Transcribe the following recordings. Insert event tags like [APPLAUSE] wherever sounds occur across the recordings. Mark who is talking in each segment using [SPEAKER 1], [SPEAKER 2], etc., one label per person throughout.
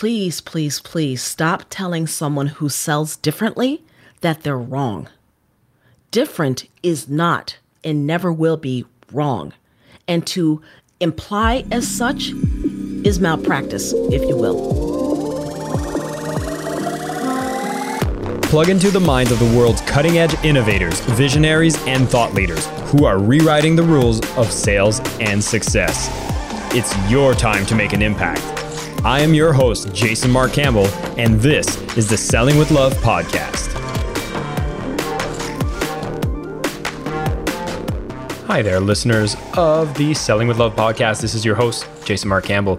[SPEAKER 1] please, please, please stop telling someone who sells differently that they're wrong. Different is not and never will be wrong. And to imply as such is malpractice, if you will.
[SPEAKER 2] Plug into the minds of the world's cutting edge innovators, visionaries, and thought leaders who are rewriting the rules of sales and success. It's your time to make an impact. I am your host, Jason Mark Campbell, and this is the Selling with Love podcast. Hi there, listeners of the Selling with Love podcast. This is your host, Jason Mark Campbell.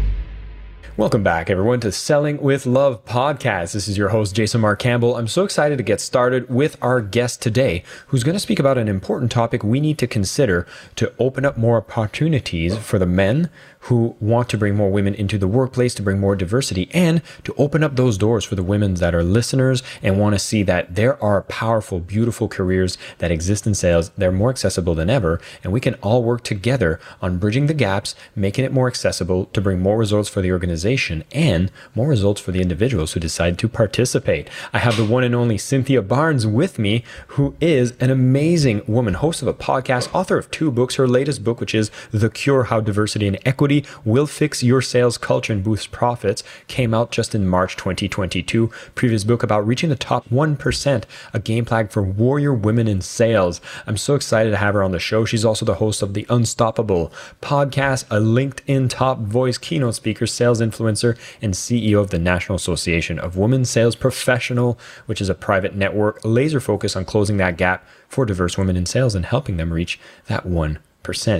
[SPEAKER 2] Welcome back, everyone, to Selling with Love podcast. This is your host, Jason Mark Campbell. I'm so excited to get started with our guest today, who's going to speak about an important topic we need to consider to open up more opportunities for the men who want to bring more women into the workplace, to bring more diversity, and to open up those doors for the women that are listeners and want to see that there are powerful, beautiful careers that exist in sales. They're more accessible than ever, and we can all work together on bridging the gaps, making it more accessible to bring more results for the organization and more results for the individuals who decide to participate. I have the one and only Cynthia Barnes with me, who is an amazing woman, host of a podcast, author of two books. Her latest book, which is The Cure How Diversity and Equity will fix your sales culture and boost profits came out just in March 2022. Previous book about reaching the top 1%, a game plan for warrior women in sales. I'm so excited to have her on the show. She's also the host of the Unstoppable podcast, a LinkedIn top voice keynote speaker, sales influencer, and CEO of the National Association of Women Sales Professional, which is a private network laser focused on closing that gap for diverse women in sales and helping them reach that 1%.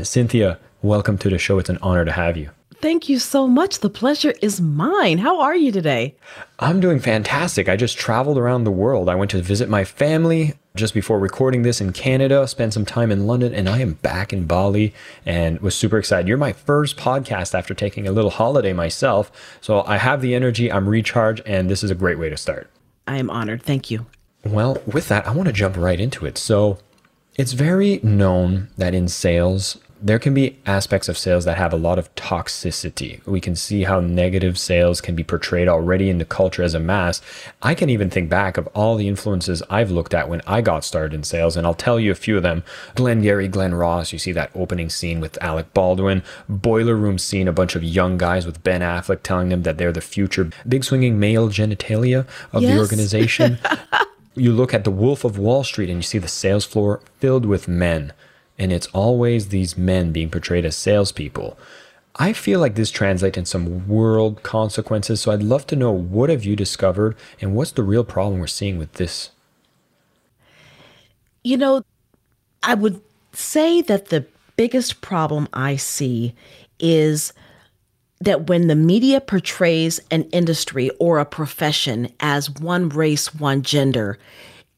[SPEAKER 2] Cynthia, welcome to the show. It's an honor to have you.
[SPEAKER 1] Thank you so much. The pleasure is mine. How are you today?
[SPEAKER 2] I'm doing fantastic. I just traveled around the world. I went to visit my family just before recording this in Canada, spent some time in London, and I am back in Bali and was super excited. You're my first podcast after taking a little holiday myself. So I have the energy, I'm recharged, and this is a great way to start.
[SPEAKER 1] I am honored. Thank you.
[SPEAKER 2] Well, with that, I want to jump right into it. So it's very known that in sales, there can be aspects of sales that have a lot of toxicity. We can see how negative sales can be portrayed already in the culture as a mass. I can even think back of all the influences I've looked at when I got started in sales, and I'll tell you a few of them. Glenn Glengarry, Glen Ross, you see that opening scene with Alec Baldwin, Boiler Room scene, a bunch of young guys with Ben Affleck telling them that they're the future big swinging male genitalia of yes. the organization. [LAUGHS] you look at the Wolf of Wall Street and you see the sales floor filled with men and it's always these men being portrayed as salespeople. I feel like this translates in some world consequences. So I'd love to know what have you discovered and what's the real problem we're seeing with this?
[SPEAKER 1] You know, I would say that the biggest problem I see is that when the media portrays an industry or a profession as one race, one gender,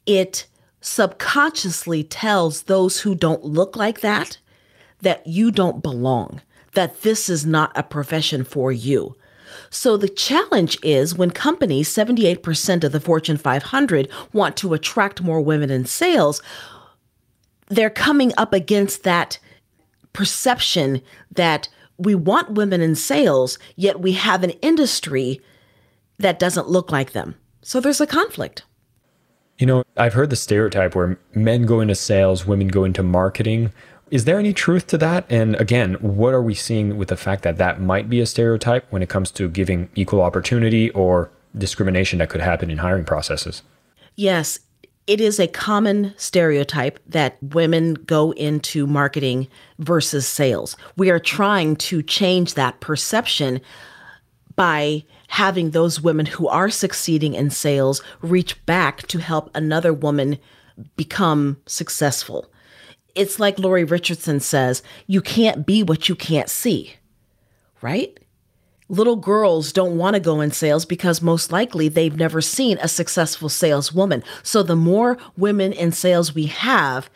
[SPEAKER 1] it subconsciously tells those who don't look like that that you don't belong, that this is not a profession for you. So the challenge is when companies, 78% of the Fortune 500, want to attract more women in sales, they're coming up against that perception that we want women in sales, yet we have an industry that doesn't look like them. So there's a conflict.
[SPEAKER 2] You know, I've heard the stereotype where men go into sales, women go into marketing. Is there any truth to that? And again, what are we seeing with the fact that that might be a stereotype when it comes to giving equal opportunity or discrimination that could happen in hiring processes?
[SPEAKER 1] Yes, it is a common stereotype that women go into marketing versus sales. We are trying to change that perception by having those women who are succeeding in sales reach back to help another woman become successful. It's like Lori Richardson says, you can't be what you can't see, right? Little girls don't want to go in sales because most likely they've never seen a successful saleswoman. So the more women in sales we have,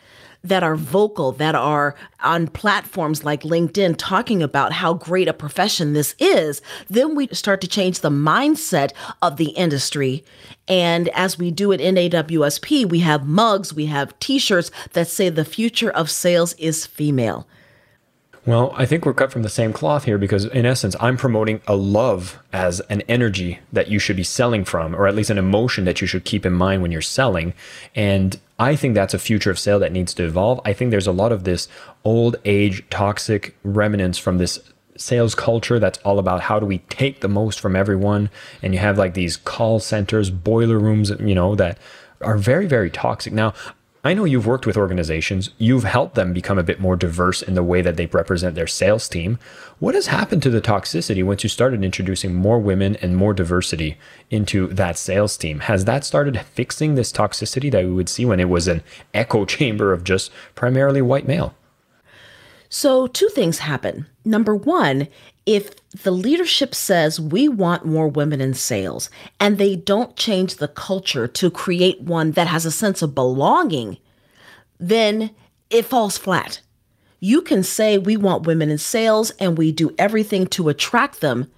[SPEAKER 1] that are vocal, that are on platforms like LinkedIn talking about how great a profession this is, then we start to change the mindset of the industry. And as we do it in AWSP, we have mugs, we have t shirts that say the future of sales is female.
[SPEAKER 2] Well, I think we're cut from the same cloth here because, in essence, I'm promoting a love as an energy that you should be selling from, or at least an emotion that you should keep in mind when you're selling. And I think that's a future of sale that needs to evolve. I think there's a lot of this old age toxic remnants from this sales culture that's all about how do we take the most from everyone. And you have like these call centers, boiler rooms, you know, that are very, very toxic. Now, I know you've worked with organizations, you've helped them become a bit more diverse in the way that they represent their sales team. What has happened to the toxicity once you started introducing more women and more diversity into that sales team? Has that started fixing this toxicity that we would see when it was an echo [LAUGHS] chamber of just primarily white male?
[SPEAKER 1] So, two things happen. Number one, if the leadership says we want more women in sales and they don't change the culture to create one that has a sense of belonging, then it falls flat. You can say we want women in sales and we do everything to attract them.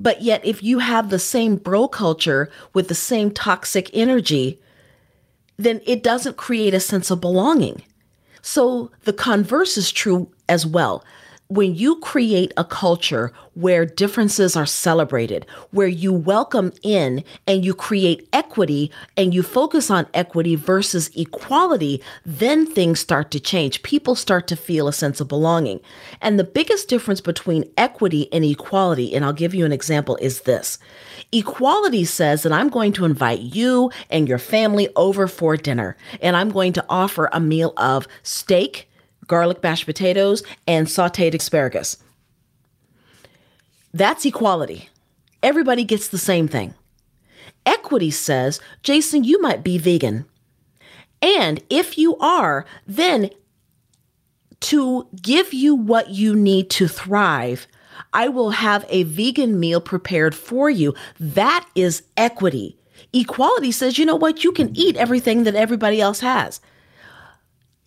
[SPEAKER 1] But yet, if you have the same bro culture with the same toxic energy, then it doesn't create a sense of belonging. So the converse is true as well when you create a culture where differences are celebrated, where you welcome in and you create equity and you focus on equity versus equality, then things start to change. People start to feel a sense of belonging. And the biggest difference between equity and equality, and I'll give you an example, is this. Equality says that I'm going to invite you and your family over for dinner, and I'm going to offer a meal of steak garlic mashed potatoes, and sauteed asparagus. That's equality. Everybody gets the same thing. Equity says, Jason, you might be vegan. And if you are, then to give you what you need to thrive, I will have a vegan meal prepared for you. That is equity. Equality says, you know what? You can eat everything that everybody else has.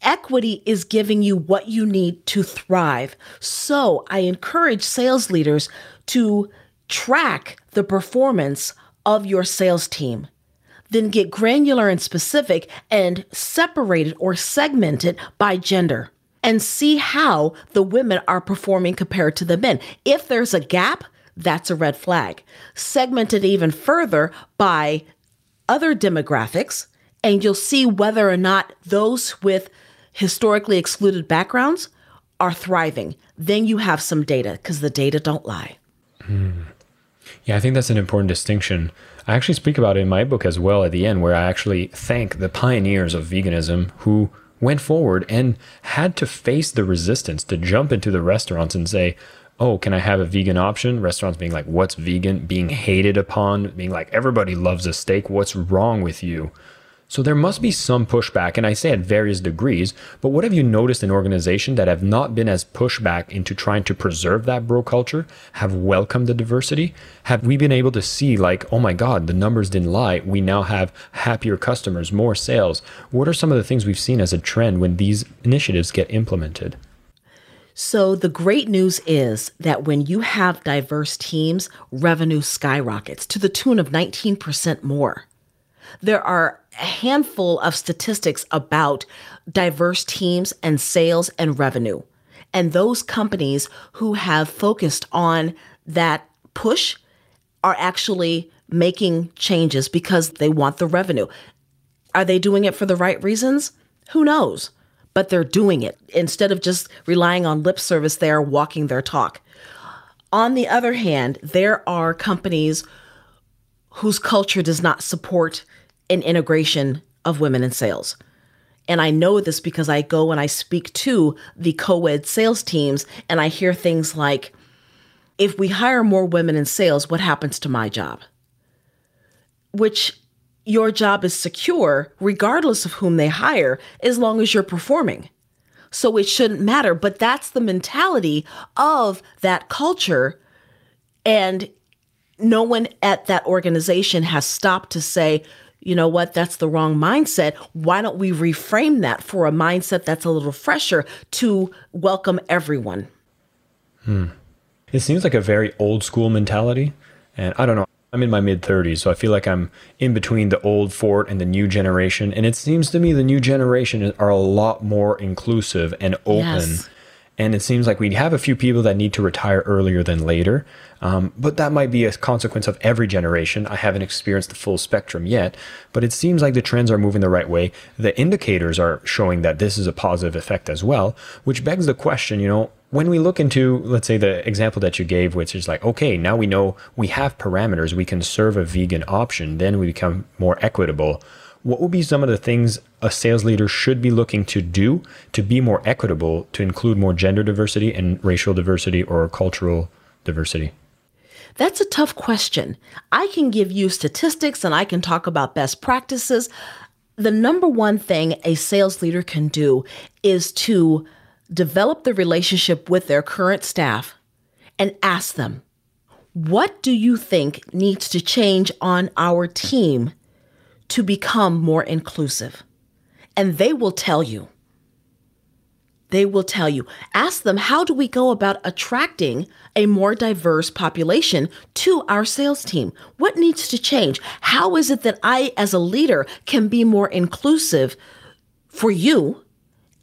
[SPEAKER 1] Equity is giving you what you need to thrive. So I encourage sales leaders to track the performance of your sales team. Then get granular and specific and separate it or segment it by gender and see how the women are performing compared to the men. If there's a gap, that's a red flag. Segment it even further by other demographics, and you'll see whether or not those with historically excluded backgrounds are thriving. Then you have some data because the data don't lie.
[SPEAKER 2] Mm. Yeah, I think that's an important distinction. I actually speak about it in my book as well at the end, where I actually thank the pioneers of veganism who went forward and had to face the resistance to jump into the restaurants and say, Oh, can I have a vegan option? Restaurants being like, What's vegan? Being hated upon, being like, Everybody loves a steak. What's wrong with you? So there must be some pushback, and I say at various degrees, but what have you noticed in organizations that have not been as pushback into trying to preserve that bro culture, have welcomed the diversity? Have we been able to see, like, oh my God, the numbers didn't lie. We now have happier customers, more sales. What are some of the things we've seen as a trend when these initiatives get implemented?
[SPEAKER 1] So, the great news is that when you have diverse teams, revenue skyrockets to the tune of 19% more. There are a handful of statistics about diverse teams and sales and revenue. And those companies who have focused on that push are actually making changes because they want the revenue. Are they doing it for the right reasons? Who knows? But they're doing it. Instead of just relying on lip service, they are walking their talk. On the other hand, there are companies whose culture does not support an integration of women in sales. And I know this because I go and I speak to the co ed sales teams and I hear things like, if we hire more women in sales, what happens to my job? Which your job is secure regardless of whom they hire, as long as you're performing. So it shouldn't matter. But that's the mentality of that culture. And no one at that organization has stopped to say, you know what, that's the wrong mindset. Why don't we reframe that for a mindset that's a little fresher to welcome everyone?
[SPEAKER 2] Hmm. It seems like a very old school mentality. And I don't know. I'm in my mid 30s, so I feel like I'm in between the old fort and the new generation. And it seems to me the new generation are a lot more inclusive and open. Yes. And it seems like we have a few people that need to retire earlier than later. Um, but that might be a consequence of every generation. I haven't experienced the full spectrum yet, but it seems like the trends are moving the right way. The indicators are showing that this is a positive effect as well, which begs the question, you know, when we look into, let's say, the example that you gave, which is like, okay, now we know we have parameters, we can serve a vegan option, then we become more equitable. What would be some of the things a sales leader should be looking to do to be more equitable, to include more gender diversity and racial diversity or cultural diversity?
[SPEAKER 1] That's a tough question. I can give you statistics and I can talk about best practices. The number one thing a sales leader can do is to develop the relationship with their current staff and ask them, what do you think needs to change on our team to become more inclusive? And they will tell you. They will tell you. Ask them, how do we go about attracting a more diverse population to our sales team? What needs to change? How is it that I, as a leader, can be more inclusive for you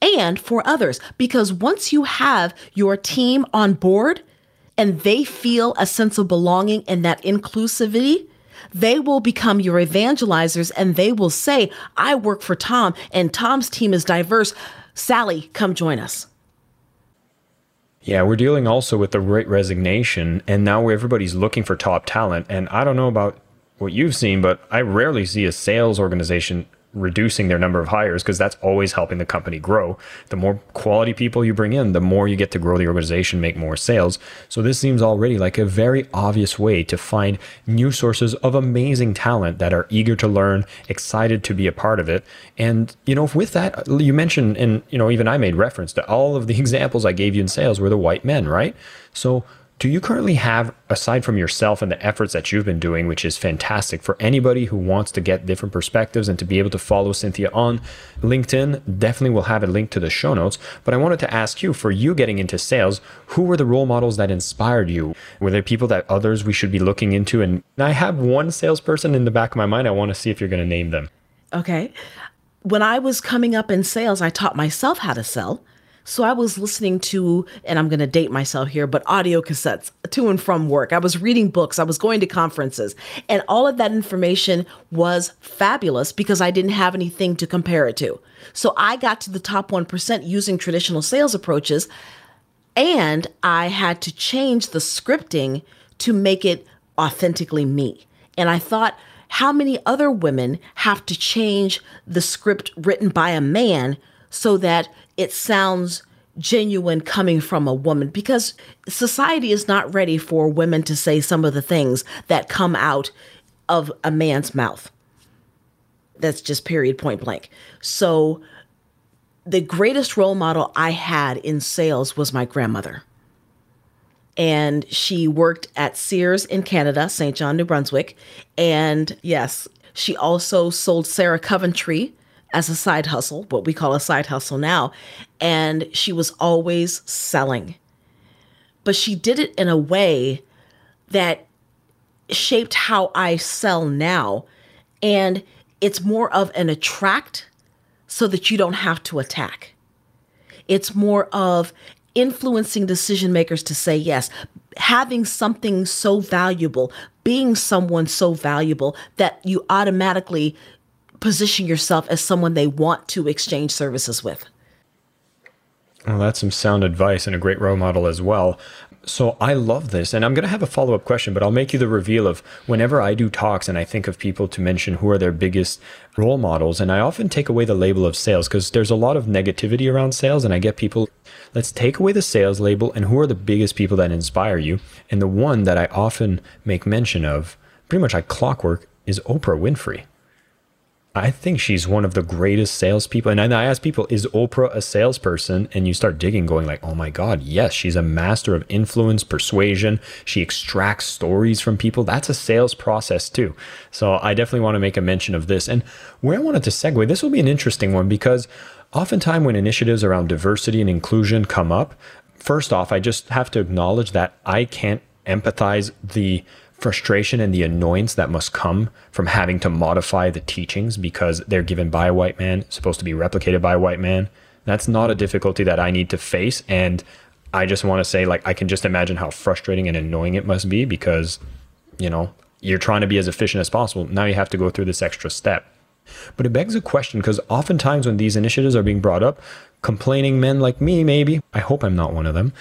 [SPEAKER 1] and for others. Because once you have your team on board and they feel a sense of belonging and that inclusivity, they will become your evangelizers and they will say, I work for Tom and Tom's team is diverse. Sally, come join us.
[SPEAKER 2] Yeah, we're dealing also with the great resignation, and now everybody's looking for top talent. And I don't know about what you've seen, but I rarely see a sales organization reducing their number of hires because that's always helping the company grow. The more quality people you bring in, the more you get to grow the organization, make more sales. So this seems already like a very obvious way to find new sources of amazing talent that are eager to learn, excited to be a part of it. And you know, with that, you mentioned and you know, even I made reference to all of the [LAUGHS] examples I gave you in sales were the white men, right? So do you currently have, aside from yourself and the efforts that you've been doing, which is fantastic for anybody who wants to get different perspectives and to be able to follow Cynthia on LinkedIn? Definitely will have a link to the show notes. But I wanted to ask you, for you getting into sales, who were the role models that inspired you? Were there people that others we should be looking into? And I have one salesperson in the back of my mind. I want to see if you're going to name them.
[SPEAKER 1] Okay. When I was coming up in sales, I taught myself how to sell. So I was listening to, and I'm going to date myself here, but audio cassettes to and from work. I was reading books, I was going to conferences, and all of that information was fabulous because I didn't have anything to compare it to. So I got to the top 1% using traditional sales approaches, and I had to change the scripting to make it authentically me. And I thought, how many other women have to change the script written by a man so that it sounds genuine coming from a woman because society is not ready for women to say some of the things that come out of a man's mouth. That's just period point blank. So, the greatest role model I had in sales was my grandmother. And she worked at Sears in Canada, Saint John, New Brunswick. And yes, she also sold Sarah Coventry as a side hustle, what we call a side hustle now. And she was always selling. But she did it in a way that shaped how I sell now. And it's more of an attract so that you don't have to attack. It's more of influencing decision makers to say yes, having something so valuable, being someone so valuable that you automatically position yourself as someone they want to exchange services with.
[SPEAKER 2] Well, that's some sound advice and a great role model as well. So I love this, and I'm going to have a follow up question, but I'll make you the reveal of whenever I do talks and I think of people to mention who are their biggest role models, and I often take away the label of sales because there's a lot of negativity around sales, and I get people, let's take away the sales label and who are the biggest people that inspire you. And the one that I often make mention of, pretty much like clockwork, is Oprah Winfrey. I think she's one of the greatest salespeople. And I ask people, is Oprah a salesperson? And you start digging, going like, oh my God, yes, she's a master of influence, persuasion. She extracts stories from people. That's a sales process too. So I definitely want to make a mention of this. And where I wanted to segue, this will be an interesting one because oftentimes when initiatives around diversity and inclusion come up, first off, I just have to acknowledge that I can't empathize the frustration and the annoyance that must come from having to modify the teachings because they're given by a white man, supposed to be replicated by a white man. That's not a difficulty that I need to face. And I just want to say, like, I can just imagine how frustrating and annoying it must be because, you know, you're trying to be as efficient as possible. Now you have to go through this extra step. But it begs a question because oftentimes when these initiatives are being brought up, complaining men like me, maybe, I hope I'm not one of them,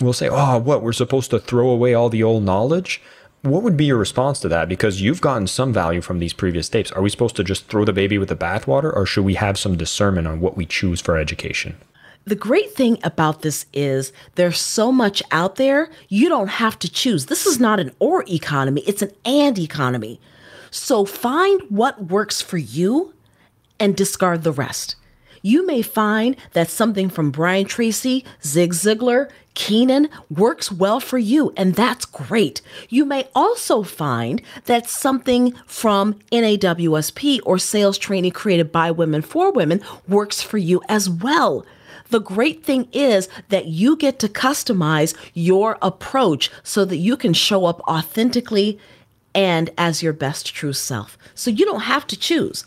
[SPEAKER 2] will say, oh, what, we're supposed to throw away all the old knowledge? What would be your response to that? Because you've gotten some value from these previous tapes. Are we supposed to just throw the baby with the bathwater, or should we have some discernment on what we choose for education?
[SPEAKER 1] The great thing about this is there's so much out there, you don't have to choose. This is not an or economy, it's an and economy. So find what works for you and discard the rest you may find that something from Brian Tracy, Zig Ziglar, Keenan works well for you, and that's great. You may also find that something from NAWSP or sales training created by women for women works for you as well. The great thing is that you get to customize your approach so that you can show up authentically and as your best true self. So you don't have to choose.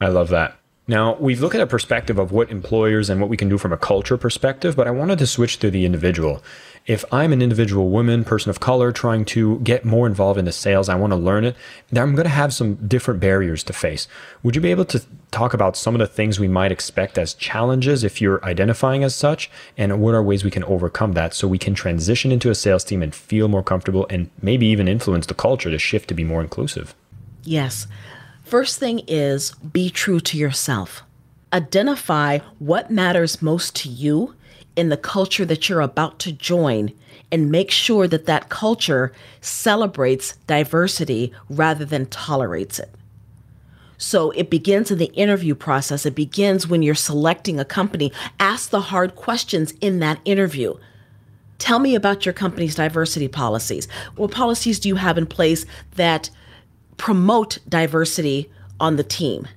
[SPEAKER 2] I love that. Now, we've looked at a perspective of what employers and what we can do from a culture perspective, but I wanted to switch to the individual. If I'm an individual woman, person of color, trying to get more involved in the sales, I want to learn it, then I'm going to have some different barriers to face. Would you be able to talk about some of the things we might expect as challenges if you're identifying as such, and what are ways we can overcome that so we can transition into a sales team and feel more comfortable and maybe even influence the culture to shift to be more inclusive?
[SPEAKER 1] Yes. First thing is be true to yourself. Identify what matters most to you in the culture that you're about to join and make sure that that culture celebrates diversity rather than tolerates it. So it begins in the interview process. It begins when you're selecting a company. Ask the hard questions in that interview. Tell me about your company's diversity policies. What policies do you have in place that promote diversity on the team?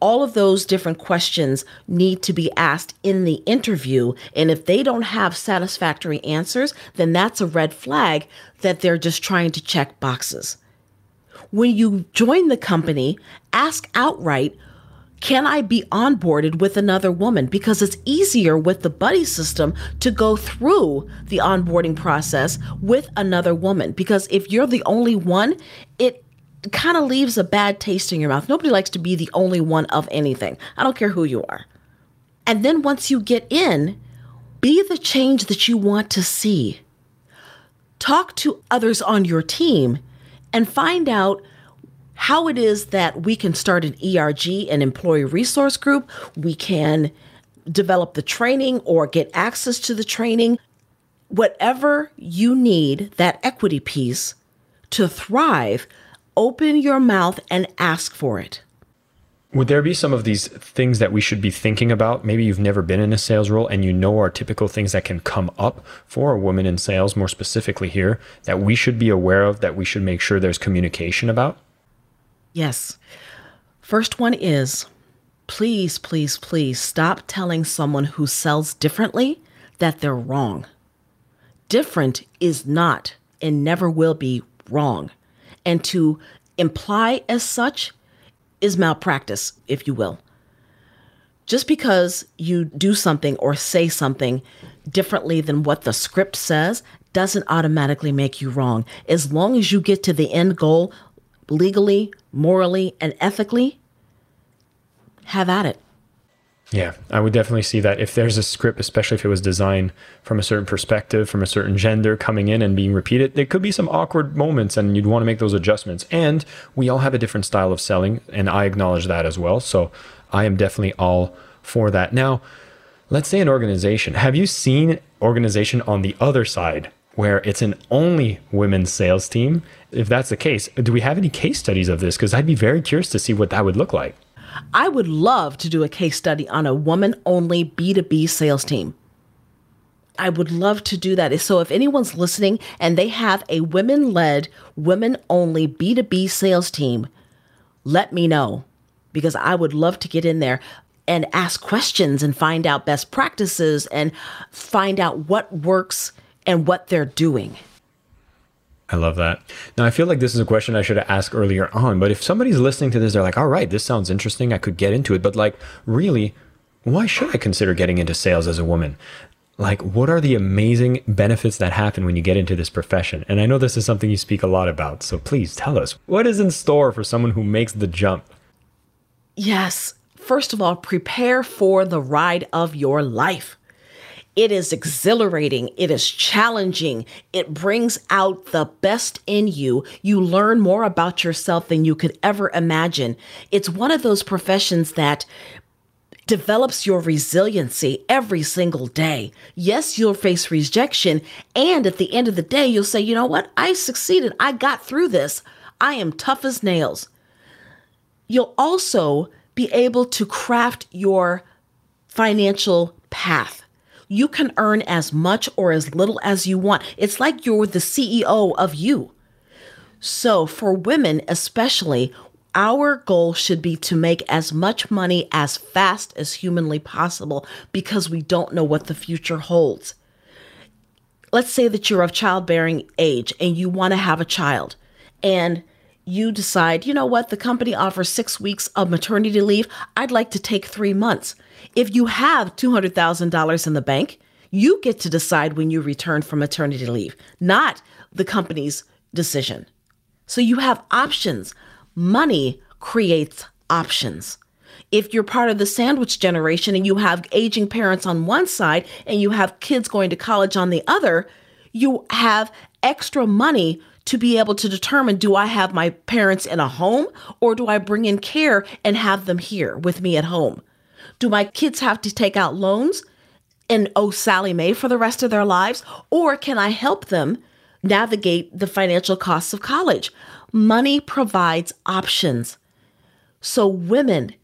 [SPEAKER 1] All of those different questions need to be asked in the interview. And if they don't have satisfactory answers, then that's a red flag that they're just trying to check boxes. When you join the company, ask outright can I be onboarded with another woman? Because it's easier with the buddy system to go through the onboarding process with another woman. Because if you're the only one, it kind of leaves a bad taste in your mouth. Nobody likes to be the only one of anything. I don't care who you are. And then once you get in, be the change that you want to see. Talk to others on your team and find out how it is that we can start an ERG, an employee resource group. We can develop the training or get access to the training. Whatever you need, that equity piece to thrive, open your mouth and ask for it.
[SPEAKER 2] Would there be some of these things that we should be thinking about? Maybe you've never been in a sales role and you know are typical things that can come up for a woman in sales, more specifically here, that we should be aware of, that we should make sure there's communication about?
[SPEAKER 1] Yes. First one is please, please, please stop telling someone who sells differently that they're wrong. Different is not and never will be wrong. And to imply as such is malpractice, if you will. Just because you do something or say something differently than what the script says doesn't automatically make you wrong. As long as you get to the end goal legally, morally, and ethically, have at it.
[SPEAKER 2] Yeah, I would definitely see that if there's a script, especially if it was designed from a certain perspective, from a certain gender coming in and being repeated, there could be some awkward moments and you'd want to make those adjustments. And we all have a different style of selling, and I acknowledge that as well. So I am definitely all for that. Now, let's say an organization. Have you seen organization on the other side where it's an only women's sales team? If that's the case, do we have any case studies of this? Because I'd be very curious to see what that would look like.
[SPEAKER 1] I would love to do a case study on a woman only B2B sales team. I would love to do that. So if anyone's listening and they have a women led, women only B2B sales team, let me know because I would love to get in there and ask questions and find out best practices and find out what works and what they're doing.
[SPEAKER 2] I love that. Now, I feel like this is a question I should have asked earlier on, but if somebody's listening to this, they're like, all right, this sounds interesting. I could get into it. But, like, really, why should I consider getting into sales as a woman? Like, what are the amazing benefits that happen when you get into this profession? And I know this is something you speak a lot about. So please tell us what is in store for someone who makes the jump?
[SPEAKER 1] Yes. First of all, prepare for the ride of your life. It is exhilarating. It is challenging. It brings out the best in you. You learn more about yourself than you could ever imagine. It's one of those professions that develops your resiliency every single day. Yes, you'll face rejection. And at the end of the day, you'll say, you know what? I succeeded. I got through this. I am tough as nails. You'll also be able to craft your financial path you can earn as much or as little as you want. It's like you're the CEO of you. So, for women especially, our goal should be to make as much money as fast as humanly possible because we don't know what the future holds. Let's say that you're of childbearing age and you want to have a child, and you decide, you know what, the company offers six weeks of maternity leave. I'd like to take three months. If you have $200,000 in the bank, you get to decide when you return from maternity leave, not the company's decision. So you have options. Money creates options. If you're part of the sandwich generation and you have aging parents on one side and you have kids going to college on the other, you have extra money to be able to determine do I have my parents in a home or do I bring in care and have them here with me at home? Do my kids have to take out loans and owe Sallie Mae for the rest of their lives? Or can I help them navigate the financial costs of college? Money provides options. So, women,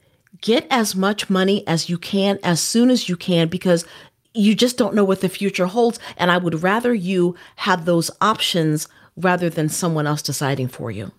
[SPEAKER 1] get as much money as you can as soon as you can because you just don't know what the future holds. And I would rather you have those options rather than someone else deciding for you.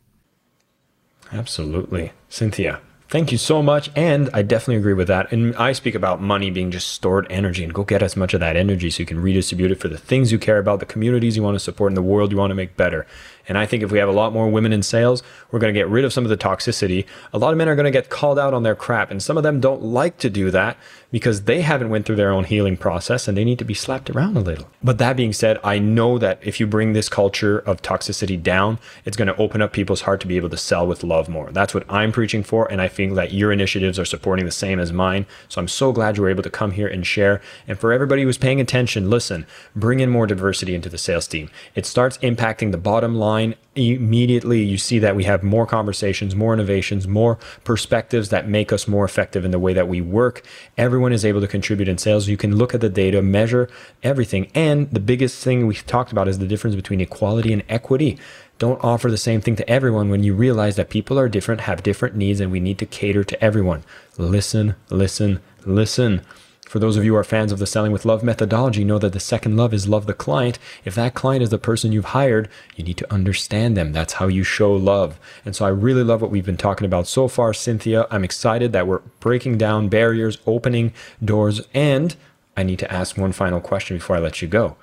[SPEAKER 2] Absolutely. Cynthia, Thank you so much. And I definitely agree with that. And I speak about money being just stored energy and go get as much of that energy so you can redistribute it for the things you care about, the communities you want to support, and the world you want to make better. And I think if we have a lot more women in sales, we're going to get rid of some of the toxicity. A lot of men are going to get called out on their crap, and some of them don't like to do that because they haven't went through their own healing process and they need to be slapped around a little. But that being said, I know that if you bring this culture of toxicity down, it's going to open up people's heart to be able to sell with love more. That's what I'm preaching for, and I think that your initiatives are supporting the same as mine. So I'm so glad you were able to come here and share. And for everybody who's paying attention, listen, bring in more diversity into the sales team. It starts impacting the bottom line immediately you see that we have more conversations, more innovations, more perspectives that make us more effective in the way that we work. Everyone is able to contribute in sales. You can look at the data, measure everything. And the biggest thing we've talked about is the difference between equality and equity. Don't offer the same thing to everyone when you realize that people are different, have different needs, and we need to cater to everyone. Listen, listen, listen. For those of you who are fans of the Selling with Love methodology, know that the second love is love the client. If that client is the person you've hired, you need to understand them. That's how you show love. And so I really love what we've been talking about so far, Cynthia. I'm excited that we're breaking down barriers, opening doors, and I need to ask one final question before I let you go.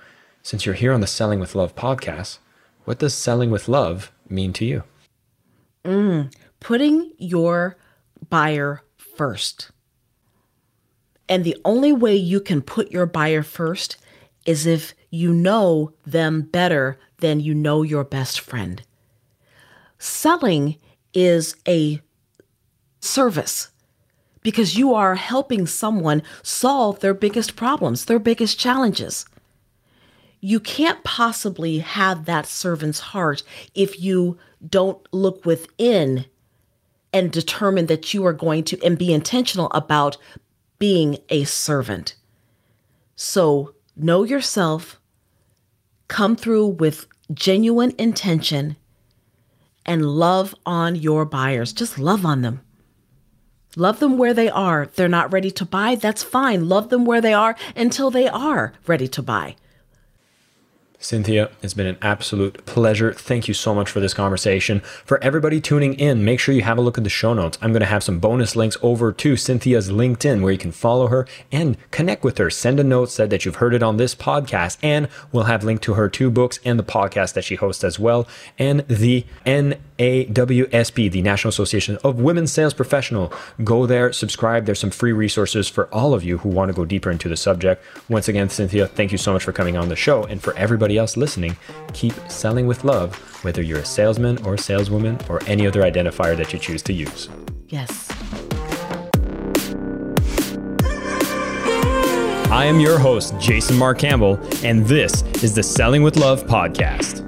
[SPEAKER 2] Since you're here on the Selling with Love podcast, what does selling with love mean to you?
[SPEAKER 1] Mm, putting your buyer first And the only way you can put your buyer first is if you know them better than you know your best friend. Selling is a service because you are helping someone solve their biggest problems, their biggest challenges. You can't possibly have that servant's heart if you don't look within and determine that you are going to and be intentional about being a servant. So know yourself, come through with genuine intention, and love on your buyers. Just love on them. Love them where they are. If they're not ready to buy, that's fine. Love them where they are until they are ready to buy.
[SPEAKER 2] Cynthia, it's been an absolute pleasure. Thank you so much for this conversation. For everybody tuning in, make sure you have a look at the show notes. I'm going to have some bonus links over to Cynthia's LinkedIn where you can follow her and connect with her. Send a note, said that you've heard it on this podcast, and we'll have link to her two books and the podcast that she hosts as well, and the NAWSP, the National Association of Women Sales Professional. Go there, subscribe. There's some free resources for all of you who want to go deeper into the subject. Once again, Cynthia, thank you so much for coming on the show. And for everybody else listening, keep selling with love, whether you're a salesman or saleswoman or any other identifier that you choose to use.
[SPEAKER 1] Yes.
[SPEAKER 2] I am your host, Jason Mark Campbell, and this is the Selling with Love podcast.